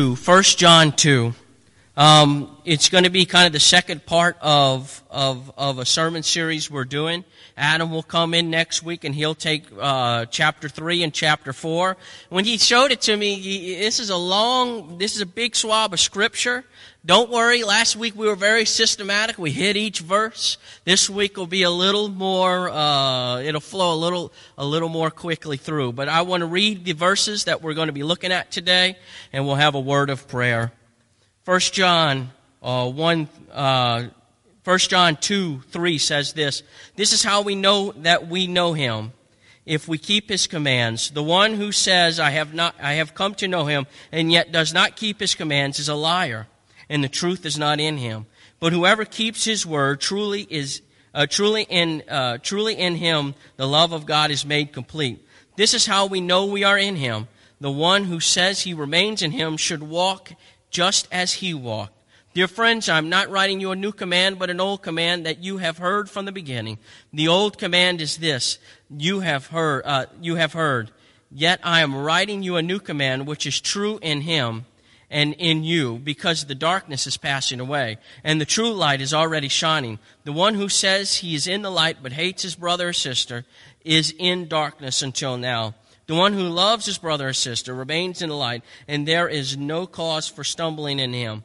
1 John 2. Um, it's going to be kind of the second part of, of, of a sermon series we're doing. Adam will come in next week and he'll take uh, chapter 3 and chapter 4. When he showed it to me, he, this is a long, this is a big swab of scripture. Don't worry, last week we were very systematic. We hit each verse. This week will be a little more, uh, it'll flow a little, a little more quickly through. But I want to read the verses that we're going to be looking at today, and we'll have a word of prayer. 1 John uh, 1, uh, 1 John 2, 3 says this, This is how we know that we know him if we keep his commands. The one who says, I have not, I have come to know him, and yet does not keep his commands is a liar and the truth is not in him. But whoever keeps his word truly is uh, truly in uh, truly in him the love of God is made complete. This is how we know we are in him. The one who says he remains in him should walk just as he walked. Dear friends, I'm not writing you a new command, but an old command that you have heard from the beginning. The old command is this: you have heard, uh, you have heard. Yet I am writing you a new command, which is true in him and in you because the darkness is passing away and the true light is already shining. The one who says he is in the light but hates his brother or sister is in darkness until now. The one who loves his brother or sister remains in the light and there is no cause for stumbling in him.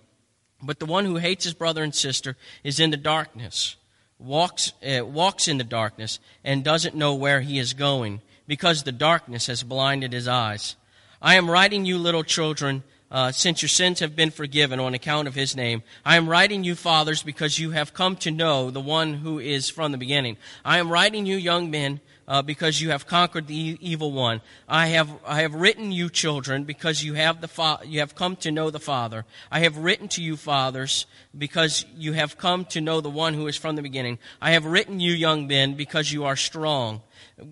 But the one who hates his brother and sister is in the darkness, walks, uh, walks in the darkness and doesn't know where he is going because the darkness has blinded his eyes. I am writing you little children uh, since your sins have been forgiven on account of his name. I am writing you, fathers, because you have come to know the one who is from the beginning. I am writing you, young men, uh, because you have conquered the evil one. I have, I have written you, children, because you have, the fa- you have come to know the Father. I have written to you, fathers, because you have come to know the one who is from the beginning. I have written you, young men, because you are strong.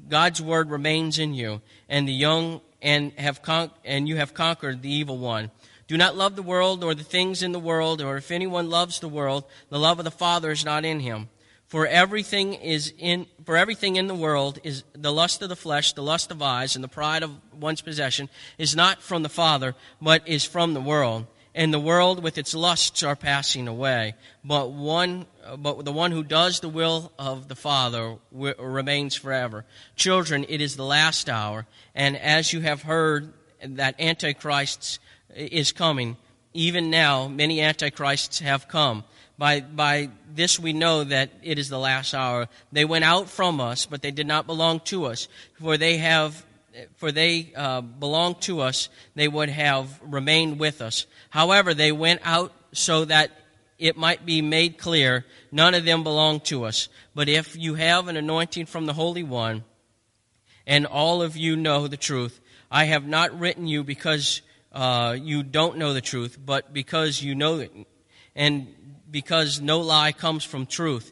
God's word remains in you, and the young and have con- and you have conquered the evil one. Do not love the world or the things in the world, or if anyone loves the world, the love of the Father is not in him. For everything is in for everything in the world is the lust of the flesh, the lust of eyes, and the pride of one's possession is not from the Father, but is from the world and the world with its lusts are passing away. But one, Uh, but the one who does the will of the Father remains forever. Children, it is the last hour, and as you have heard that Antichrist uh, is coming, even now many Antichrists have come. By, by this we know that it is the last hour. They went out from us, but they did not belong to us, for they have uh, for they uh, belong to us, they would have remained with us. However, they went out so that it might be made clear none of them belong to us. But if you have an anointing from the Holy One, and all of you know the truth, I have not written you because uh, you don't know the truth, but because you know it, and because no lie comes from truth.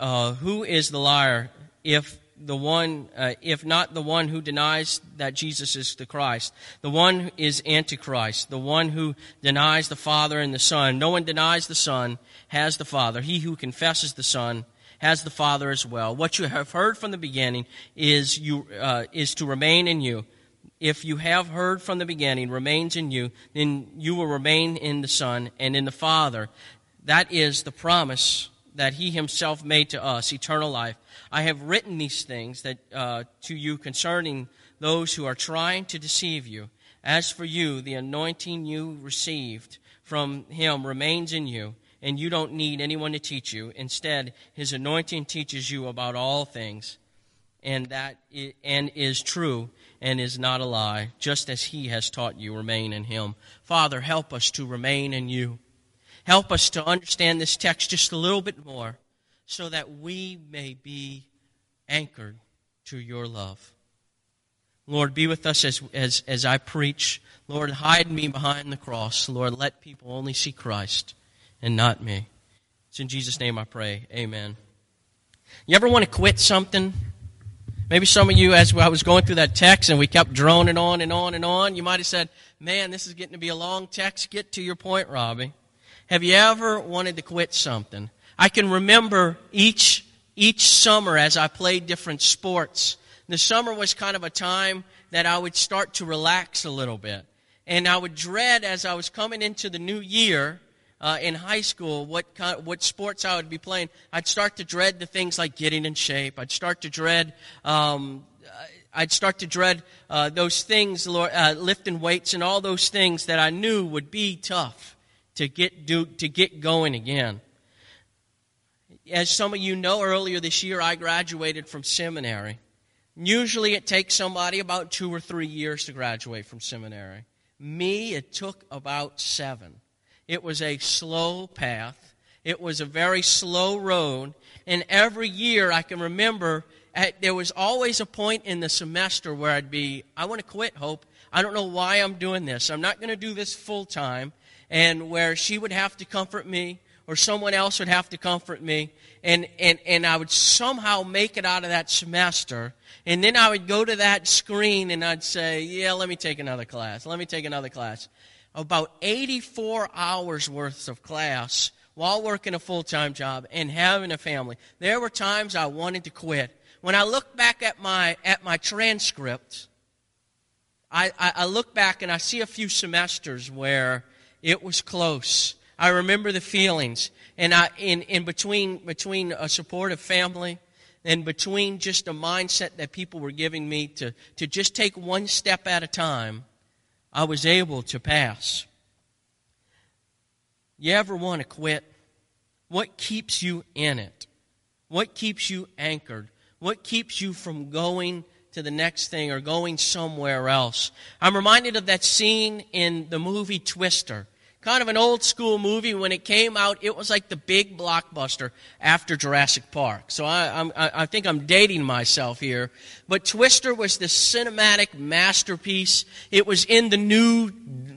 Uh, who is the liar if the one, uh, if not the one who denies that Jesus is the Christ. The one is Antichrist, the one who denies the Father and the Son. No one denies the Son, has the Father. He who confesses the Son has the Father as well. What you have heard from the beginning is, you, uh, is to remain in you. If you have heard from the beginning remains in you, then you will remain in the Son and in the Father. That is the promise that He Himself made to us, eternal life. I have written these things that, uh, to you concerning those who are trying to deceive you. As for you, the anointing you received from him remains in you, and you don't need anyone to teach you. Instead, his anointing teaches you about all things, and that is, and is true and is not a lie, just as he has taught you. Remain in him. Father, help us to remain in you. Help us to understand this text just a little bit more so that we may be anchored to your love. Lord, be with us as, as, as I preach. Lord, hide me behind the cross. Lord, let people only see Christ and not me. It's in Jesus' name I pray. Amen. You ever want to quit something? Maybe some of you, as I was going through that text and we kept droning on and on and on, you might have said, Man, this is getting to be a long text. Get to your point, Robbie. Have you ever wanted to quit something? I can remember each, each summer as I played different sports. The summer was kind of a time that I would start to relax a little bit. And I would dread as I was coming into the new year uh, in high school what, kind, what sports I would be playing. I'd start to dread the things like getting in shape. I'd start to dread. Um, I'd start to dread uh, those things, uh, lifting weights and all those things that I knew would be tough to get do, to get going again. As some of you know, earlier this year I graduated from seminary. Usually it takes somebody about two or three years to graduate from seminary. Me, it took about seven. It was a slow path. It was a very slow road. And every year I can remember at, there was always a point in the semester where I'd be, I want to quit, Hope. I don't know why I'm doing this. I'm not going to do this full time. And where she would have to comfort me or someone else would have to comfort me. And, and, and I would somehow make it out of that semester. And then I would go to that screen and I'd say, yeah, let me take another class. Let me take another class about 84 hours worth of class while working a full time job and having a family. There were times I wanted to quit. When I look back at my, at my transcript, I, I, I look back and I see a few semesters where it was close. I remember the feelings. And I, in, in between, between a supportive family and between just a mindset that people were giving me to, to just take one step at a time, I was able to pass. You ever want to quit? What keeps you in it? What keeps you anchored? What keeps you from going to the next thing or going somewhere else? I'm reminded of that scene in the movie Twister kind of an old school movie. When it came out, it was like the big blockbuster after Jurassic Park. So I, I think I'm dating myself here. But Twister was the cinematic masterpiece. It was in the new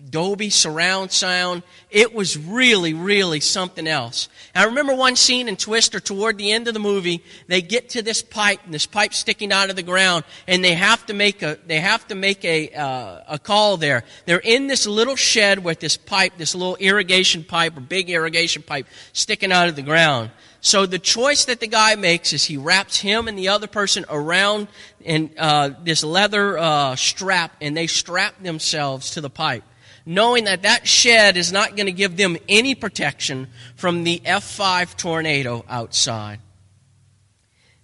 Dolby surround sound. It was really, really something else. I remember one scene in Twister toward the end of the movie. They get to this pipe, and this pipe sticking out of the ground, and they have to make a they have to make a uh, a call there. They're in this little shed with this pipe, this little irrigation pipe or big irrigation pipe sticking out of the ground. So the choice that the guy makes is he wraps him and the other person around in uh, this leather uh, strap, and they strap themselves to the pipe knowing that that shed is not going to give them any protection from the F5 tornado outside.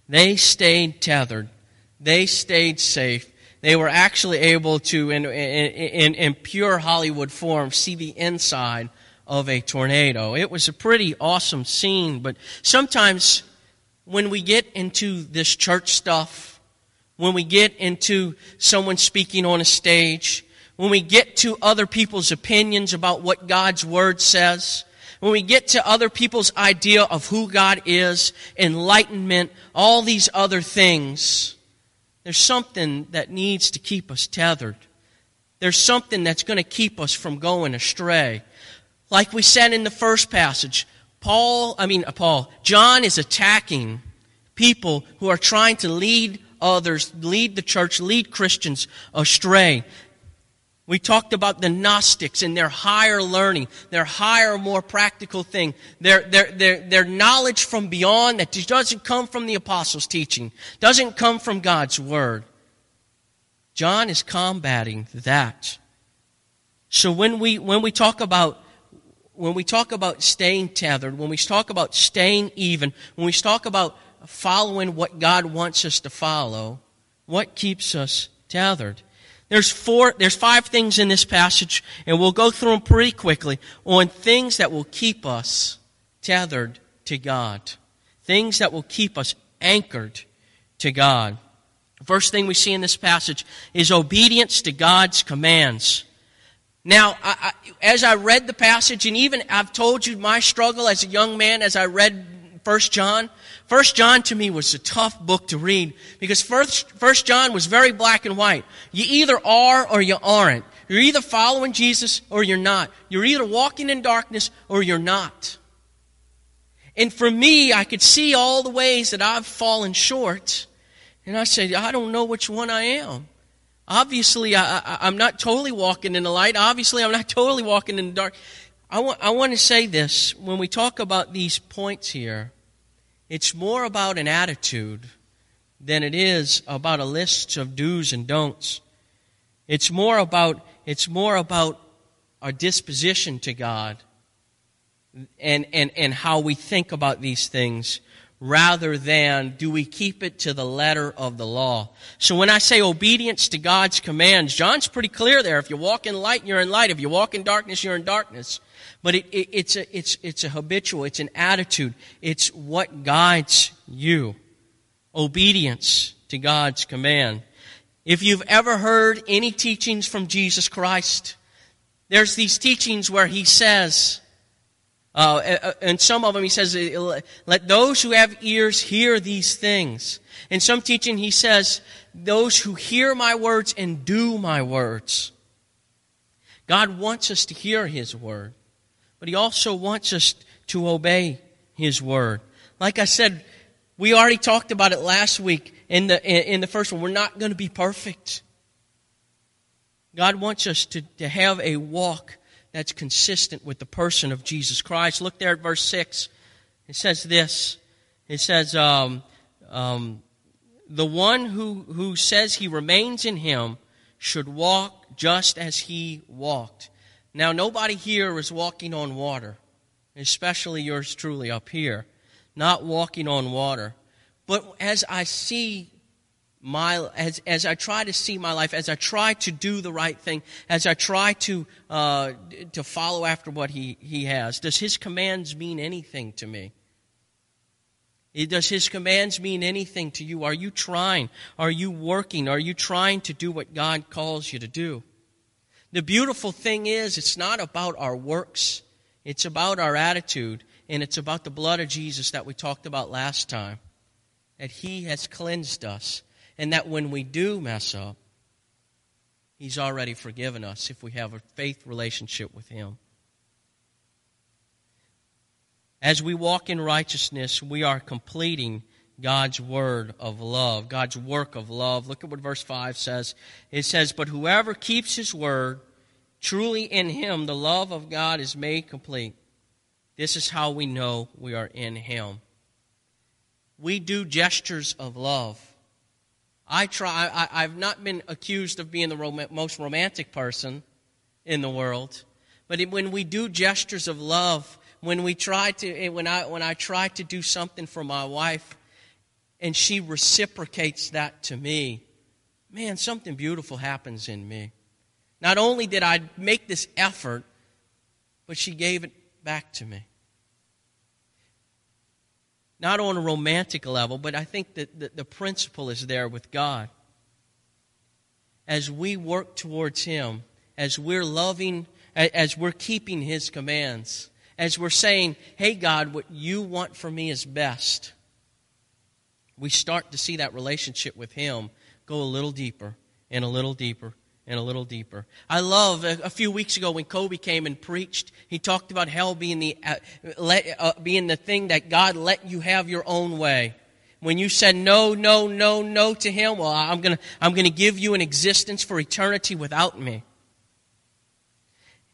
They stayed tethered. They stayed safe. They were actually able to, in, in, in, pure Hollywood form, see the inside of a tornado. It was a pretty awesome scene, but sometimes when we get into this church stuff, when we get into someone speaking on a stage, when we get to other people's opinions about what God's Word says, when we get to other people's idea of who God is, enlightenment, all these other things, there's something that needs to keep us tethered. There's something that's going to keep us from going astray. Like we said in the first passage, Paul, I mean, uh, Paul, John is attacking people who are trying to lead others, lead the church, lead Christians astray. We talked about the Gnostics and their higher learning, their higher, more practical thing, their, their, their, their knowledge from beyond that doesn't come from the apostles' teaching, doesn't come from God's Word. John is combating that. So when we, when we talk about when we talk about staying tethered, when we talk about staying even, when we talk about following what God wants us to follow, what keeps us tethered? There's four, there's five things in this passage, and we'll go through them pretty quickly on things that will keep us tethered to God. Things that will keep us anchored to God. First thing we see in this passage is obedience to God's commands. Now, I, I, as I read the passage, and even I've told you my struggle as a young man as I read First John, First John to me was a tough book to read because First, First John was very black and white. You either are or you aren't. You're either following Jesus or you're not. You're either walking in darkness or you're not. And for me, I could see all the ways that I've fallen short. And I said, I don't know which one I am. Obviously, I, am not totally walking in the light. Obviously, I'm not totally walking in the dark. I want, I want to say this when we talk about these points here. It's more about an attitude than it is about a list of do's and don'ts. It's more about, it's more about our disposition to God and, and, and how we think about these things rather than do we keep it to the letter of the law. So when I say obedience to God's commands, John's pretty clear there. If you walk in light, you're in light. If you walk in darkness, you're in darkness. But it, it, it's, a, it's, it's a habitual, it's an attitude. It's what guides you. Obedience to God's command. If you've ever heard any teachings from Jesus Christ, there's these teachings where he says, uh, uh, uh and some of them he says, uh, let those who have ears hear these things. In some teaching he says, those who hear my words and do my words. God wants us to hear his word, but he also wants us to obey his word. Like I said, we already talked about it last week in the, in the first one. We're not going to be perfect. God wants us to, to have a walk that's consistent with the person of Jesus Christ. Look there at verse 6. It says this. It says, um, um, the one who, who says he remains in him should walk just as he walked. Now, nobody here is walking on water, especially yours truly up here, not walking on water. But as I see my, as, as I try to see my life, as I try to do the right thing, as I try to, uh, to follow after what he, he has, does his commands mean anything to me? Does his commands mean anything to you? Are you trying? Are you working? Are you trying to do what God calls you to do? The beautiful thing is, it's not about our works, it's about our attitude, and it's about the blood of Jesus that we talked about last time that He has cleansed us, and that when we do mess up, He's already forgiven us if we have a faith relationship with Him. As we walk in righteousness, we are completing God's word of love, God's work of love. Look at what verse 5 says. It says, But whoever keeps his word, truly in him the love of God is made complete. This is how we know we are in him we do gestures of love. I try, I, have not been accused of being the rom- most romantic person in the world, but when we do gestures of love, when we try to, eh, when I, when I try to do something for my wife and she reciprocates that to me, man, something beautiful happens in me. Not only did I make this effort, but she gave it back to me not on a romantic level, but I think that the, the principle is there with God. As we work towards Him, as we're loving, as we're keeping His commands, as we're saying, hey, God, what you want for me is best, we start to see that relationship with Him go a little deeper and a little deeper and a little deeper. I love a, a, few weeks ago when Kobe came and preached. He talked about hell being the uh, let, uh, being the thing that God let you have your own way. When you said no, no, no, no to Him, well, I'm gonna I'm gonna give you an existence for eternity without me.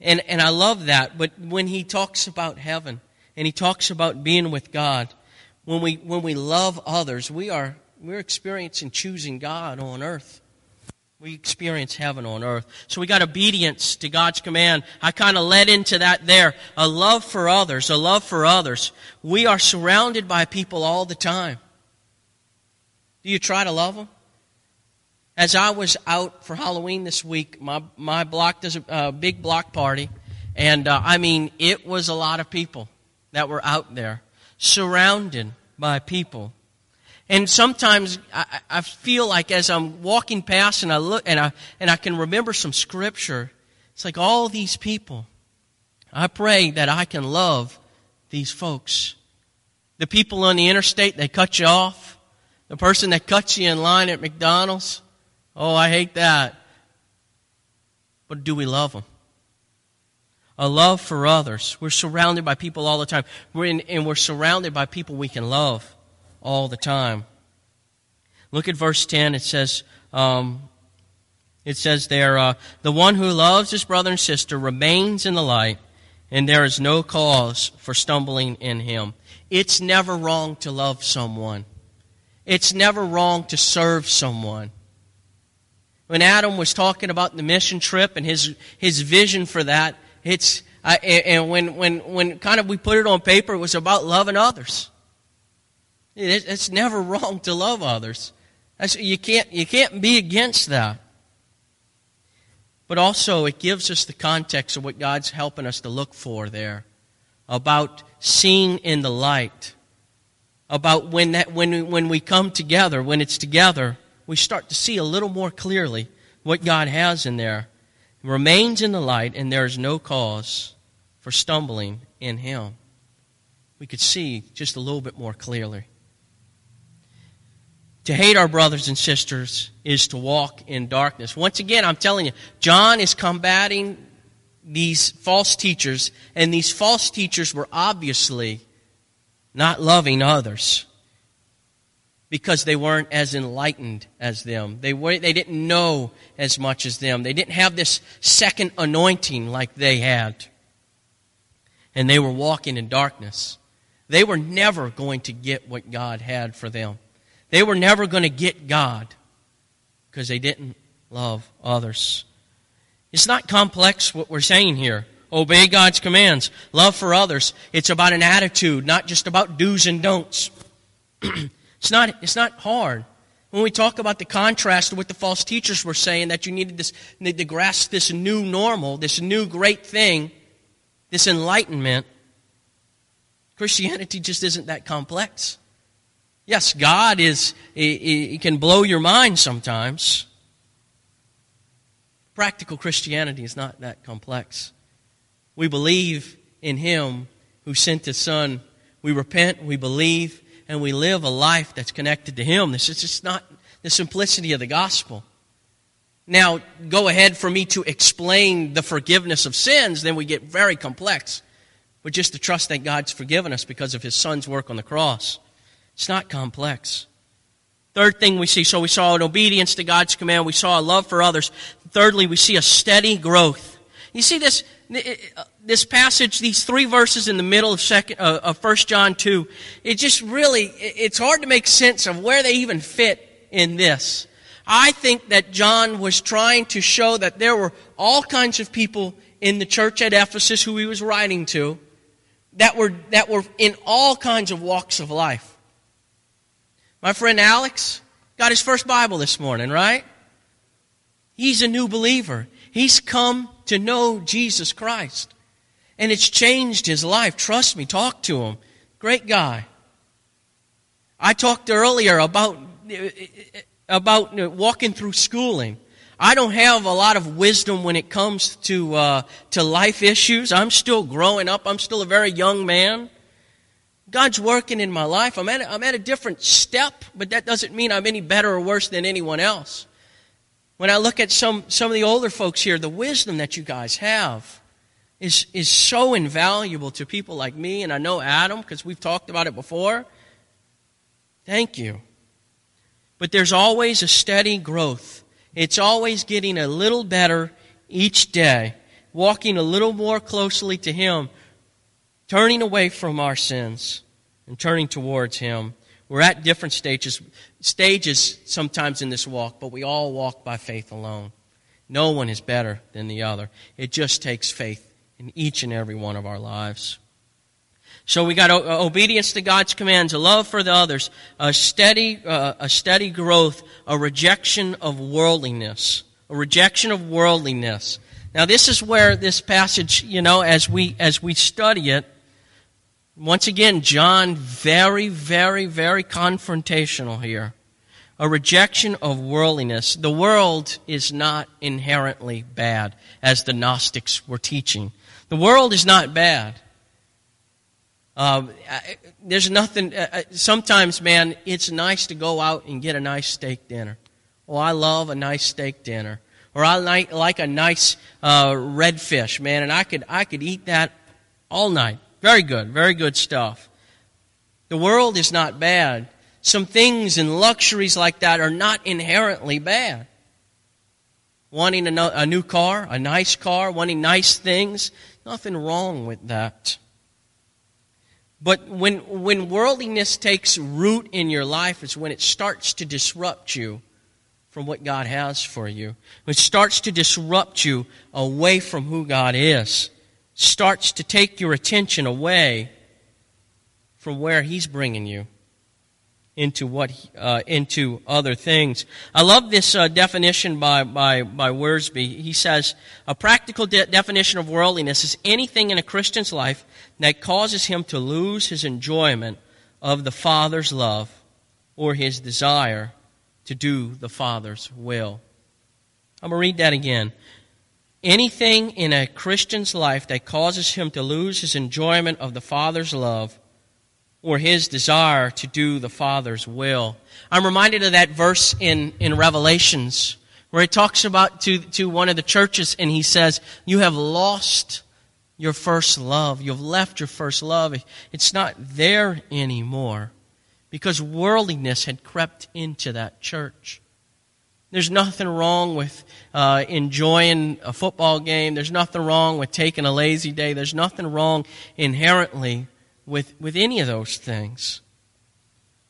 And and I love that. But when he talks about heaven and he talks about being with God, when we when we love others, we are we're experiencing choosing God on earth. We experience heaven on earth. So we got obedience to God's command. I kind of led into that there. A love for others, a love for others. We are surrounded by people all the time. Do you try to love them? As I was out for Halloween this week, my, my block does a, big block party. And uh, I mean, it was a lot of people that were out there, surrounded by people. And sometimes I, I feel like as I'm walking past and I look and I, and I can remember some scripture, it's like all these people. I pray that I can love these folks. The people on the interstate, they cut you off. The person that cuts you in line at McDonald's. Oh, I hate that. But do we love them? A love for others. We're surrounded by people all the time. We're in, and we're surrounded by people we can love all the time. Look at verse 10. It says, um, it says there, uh, the one who loves his brother and sister remains in the light, and there is no cause for stumbling in him. It's never wrong to love someone. It's never wrong to serve someone. When Adam was talking about the mission trip and his, his vision for that, it's, and when, when, when kind of we put it on paper, it was about loving others. it's never wrong to love others. That's, you, can't, you can't be against that. But also, it gives us the context of what God's helping us to look for there about seeing in the light, about when, that, when, when we come together, when it's together, we start to see a little more clearly what God has in there. Remains in the light, and there is no cause for stumbling in Him. We could see just a little bit more clearly. To hate our brothers and sisters is to walk in darkness. Once again, I'm telling you, John is combating these false teachers, and these false teachers were obviously not loving others because they weren't as enlightened as them. They, were, they didn't know as much as them. They didn't have this second anointing like they had. And they were walking in darkness. They were never going to get what God had for them. They were never going to get God because they didn't love others. It's not complex what we're saying here. Obey God's commands. Love for others. It's about an attitude, not just about do's and don'ts. it's, not, it's not hard. When we talk about the contrast of what the false teachers were saying, that you needed this, need to grasp this new normal, this new great thing, this enlightenment, Christianity just isn't that complex. Yes, God is, he, he can blow your mind sometimes. Practical Christianity is not that complex. We believe in Him who sent His Son. We repent, we believe, and we live a life that's connected to Him. This is just not the simplicity of the gospel. Now, go ahead for me to explain the forgiveness of sins, then we get very complex. But just to trust that God's forgiven us because of His Son's work on the cross. It's not complex. Third thing we see, so we saw an obedience to God's command, we saw a love for others. Thirdly, we see a steady growth. You see this, this passage, these three verses in the middle of, second, uh, of 1 John 2, it just really, it's hard to make sense of where they even fit in this. I think that John was trying to show that there were all kinds of people in the church at Ephesus who he was writing to that were, that were in all kinds of walks of life. My friend Alex got his first Bible this morning, right? He's a new believer. He's come to know Jesus Christ. And it's changed his life. Trust me, talk to him. Great guy. I talked earlier about, about walking through schooling. I don't have a lot of wisdom when it comes to, uh, to life issues. I'm still growing up. I'm still a very young man. God's working in my life. I'm at, a, I'm at a different step, but that doesn't mean I'm any better or worse than anyone else. When I look at some, some of the older folks here, the wisdom that you guys have is, is so invaluable to people like me, and I know Adam because we've talked about it before. Thank you. But there's always a steady growth. It's always getting a little better each day, walking a little more closely to Him turning away from our sins and turning towards Him. We're at different stages, stages sometimes in this walk, but we all walk by faith alone. No one is better than the other. It just takes faith in each and every one of our lives. So we got obedience to God's commands, a love for the others, a steady, uh, a steady growth, a rejection of worldliness, a rejection of worldliness. Now this is where this passage, you know, as we as we study it, once again, John, very, very, very confrontational here. A rejection of worldliness. The world is not inherently bad, as the Gnostics were teaching. The world is not bad. Uh, there's nothing, uh, uh, sometimes, man, it's nice to go out and get a nice steak dinner. Oh, I love a nice steak dinner. Or I like, like a nice uh, red fish, man, and I could, I could eat that all night. Very good, very good stuff. The world is not bad. Some things and luxuries like that are not inherently bad. Wanting a, new car, a nice car, wanting nice things, nothing wrong with that. But when, when worldliness takes root in your life, is when it starts to disrupt you from what God has for you. It starts to disrupt you away from who God is. starts to take your attention away from where He's bringing you into what uh, into other things. I love this uh, definition by by by Wiersbe. He says a practical de- definition of worldliness is anything in a Christian's life that causes him to lose his enjoyment of the Father's love or his desire to do the Father's will. I'm going to read that again. Anything in a Christian's life that causes him to lose his enjoyment of the Father's love or his desire to do the Father's will. I'm reminded of that verse in, in Revelations where he talks about to, to one of the churches and he says, You have lost your first love. You've left your first love. It's not there anymore because worldliness had crept into that church. There's nothing wrong with uh, enjoying a football game. There's nothing wrong with taking a lazy day. There's nothing wrong inherently with, with any of those things.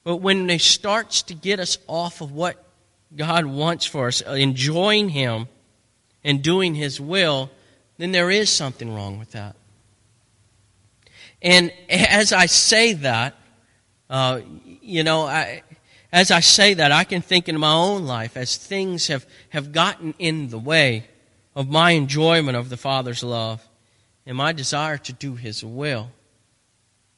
But when it starts to get us off of what God wants for us, uh, enjoying Him and doing His will, then there is something wrong with that. And as I say that, uh, you know, I, as I say that, I can think in my own life as things have, have gotten in the way of my enjoyment of the Father's love and my desire to do His will.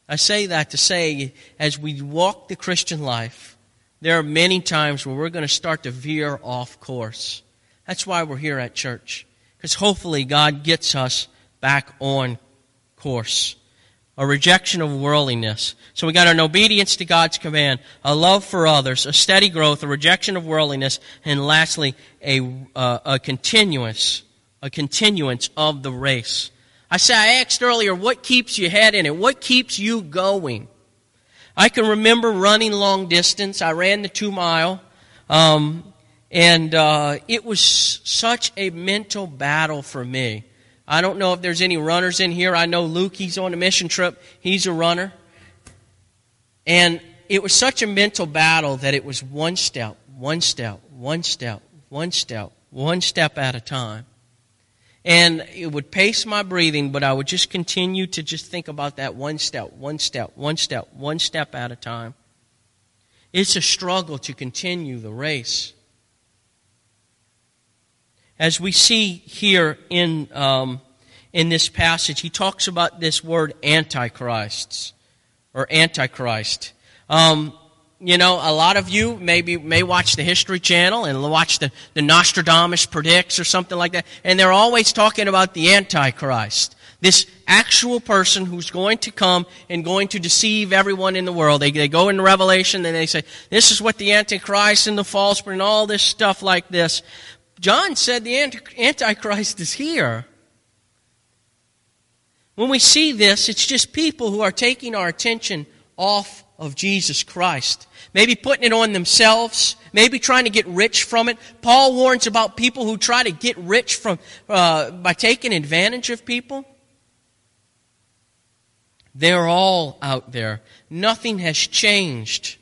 I say that to say, as we walk the Christian life, there are many times where we're going to start to veer off course. That's why we're here at church. Because hopefully God gets us back on course. A rejection of worldliness. So we got an obedience to God's command, a love for others, a steady growth, a rejection of worldliness, and lastly, a, uh, a continuous, a continuance of the race. I said, I asked earlier, what keeps your head in it? What keeps you going? I can remember running long distance. I ran the two mile. Um, and uh, it was such a mental battle for me. I don't know if there's any runners in here. I know Luke, he's on a mission trip. He's a runner. And it was such a mental battle that it was one step, one step, one step, one step, one step at a time. And it would pace my breathing, but I would just continue to just think about that one step, one step, one step, one step at a time. It's a struggle to continue the race. As we see here in, um, in this passage, he talks about this word antichrists or antichrist. Um, you know, a lot of you maybe may watch the History Channel and watch the, the Nostradamus predicts or something like that, and they're always talking about the Antichrist. This actual person who's going to come and going to deceive everyone in the world. They, they go into Revelation and they say, this is what the Antichrist and the false and all this stuff like this. John said the Antichrist is here. When we see this, it's just people who are taking our attention off of Jesus Christ. Maybe putting it on themselves, maybe trying to get rich from it. Paul warns about people who try to get rich from, uh, by taking advantage of people. They're all out there. Nothing has changed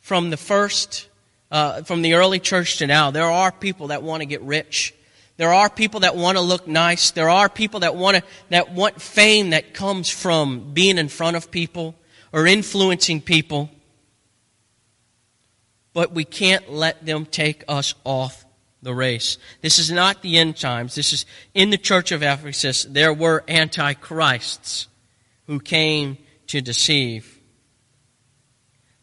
from the first, uh, from the early church to now. There are people that want to get rich. There are people that want to look nice. There are people that want to, that want fame that comes from being in front of people or influencing people, but we can't let them take us off the race. This is not the end times. This is in the church of Ephesus. There were antichrists who came to deceive.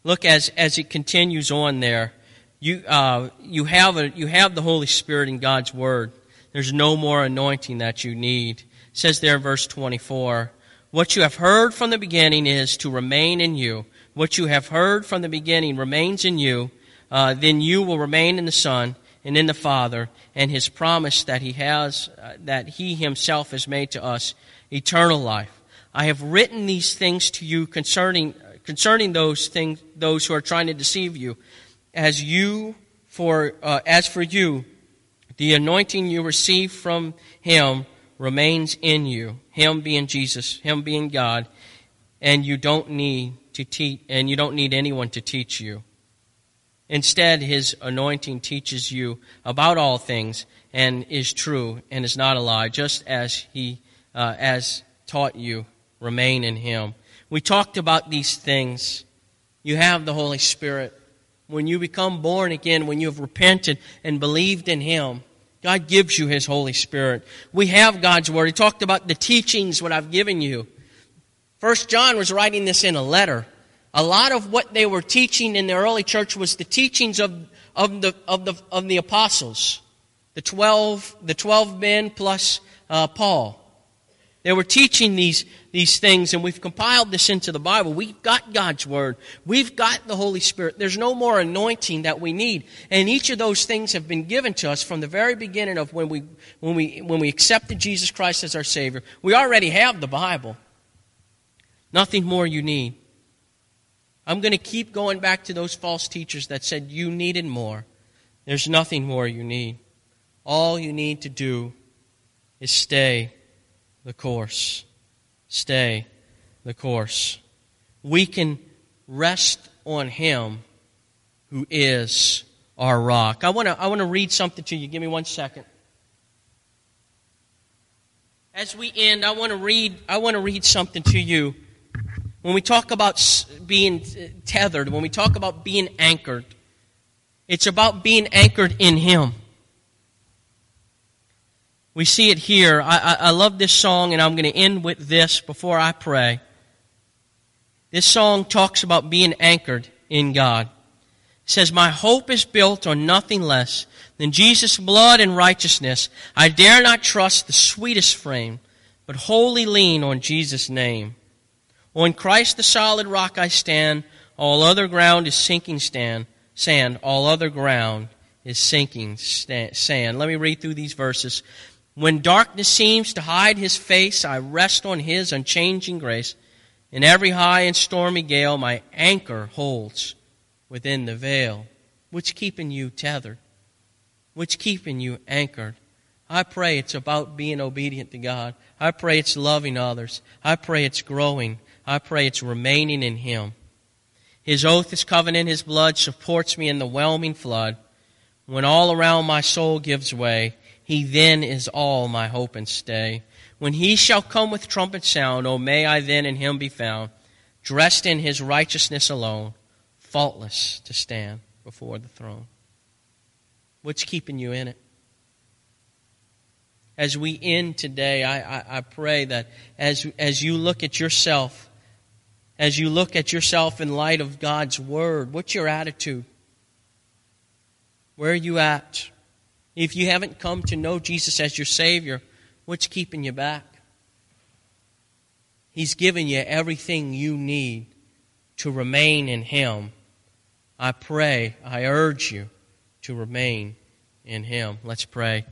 Look as, as it continues on there. You, uh, you, have a, you have the Holy Spirit in God's Word. There's no more anointing that you need. It says there in verse 24, what you have heard from the beginning is to remain in you. What you have heard from the beginning remains in you. Uh, then you will remain in the Son and in the Father, and His promise that He has, uh, that He Himself has made to us, eternal life. I have written these things to you concerning concerning those things, those who are trying to deceive you, as you for uh, as for you, the anointing you receive from Him remains in you, Him being Jesus, Him being God, and you don't need to teach, and you don't need anyone to teach you. Instead, His anointing teaches you about all things and is true and is not a lie, just as He uh, as taught you. Remain in Him. We talked about these things. You have the Holy Spirit. When you become born again, when you have repented and believed in Him, God gives you His Holy Spirit. We have God's Word. He talked about the teachings, what I've given you. First John was writing this in a letter. A lot of what they were teaching in the early church was the teachings of, of, the, of, the, of the apostles. The 12, the 12 men plus uh, Paul. They were teaching these, these things, and we've compiled this into the Bible. We've got God's Word. We've got the Holy Spirit. There's no more anointing that we need. And each of those things have been given to us from the very beginning of when we, when we, when we accepted Jesus Christ as our Savior. We already have the Bible. Nothing more you need. I'm going to keep going back to those false teachers that said you needed more. There's nothing more you need. All you need to do is stay the course. Stay the course. We can rest on Him who is our rock. I want to I want to read something to you. Give me one second. As we end, I want to read I want to read something to you. When we talk about being uh, tethered, when we talk about being anchored, it's about being anchored in Him. We see it here. I, I, I love this song, and I'm going to end with this before I pray. This song talks about being anchored in God. It says, My hope is built on nothing less than Jesus' blood and righteousness. I dare not trust the sweetest frame, but wholly lean on Jesus' name. On Christ the solid rock I stand, all other ground is sinking stand, sand, all other ground is sinking sand. Let me read through these verses. When darkness seems to hide his face, I rest on his unchanging grace. In every high and stormy gale, my anchor holds within the veil. Which keeping you tethered? Which keeping you anchored? I pray it's about being obedient to God. I pray it's loving others. I pray it's growing. I pray it's remaining in Him. His oath, His covenant, His blood supports me in the whelming flood. When all around my soul gives way, he then is all my hope and stay. When he shall come with trumpet sound, oh, may I then in him be found, dressed in his righteousness alone, faultless to stand before the throne. What's keeping you in it? As we end today, I, I, I pray that as, as you look at yourself, as you look at yourself in light of God's Word, what's your attitude? Where are you at? If you haven't come to know Jesus as your Savior, what's keeping you back? He's given you everything you need to remain in Him. I pray, I urge you to remain in Him. Let's pray.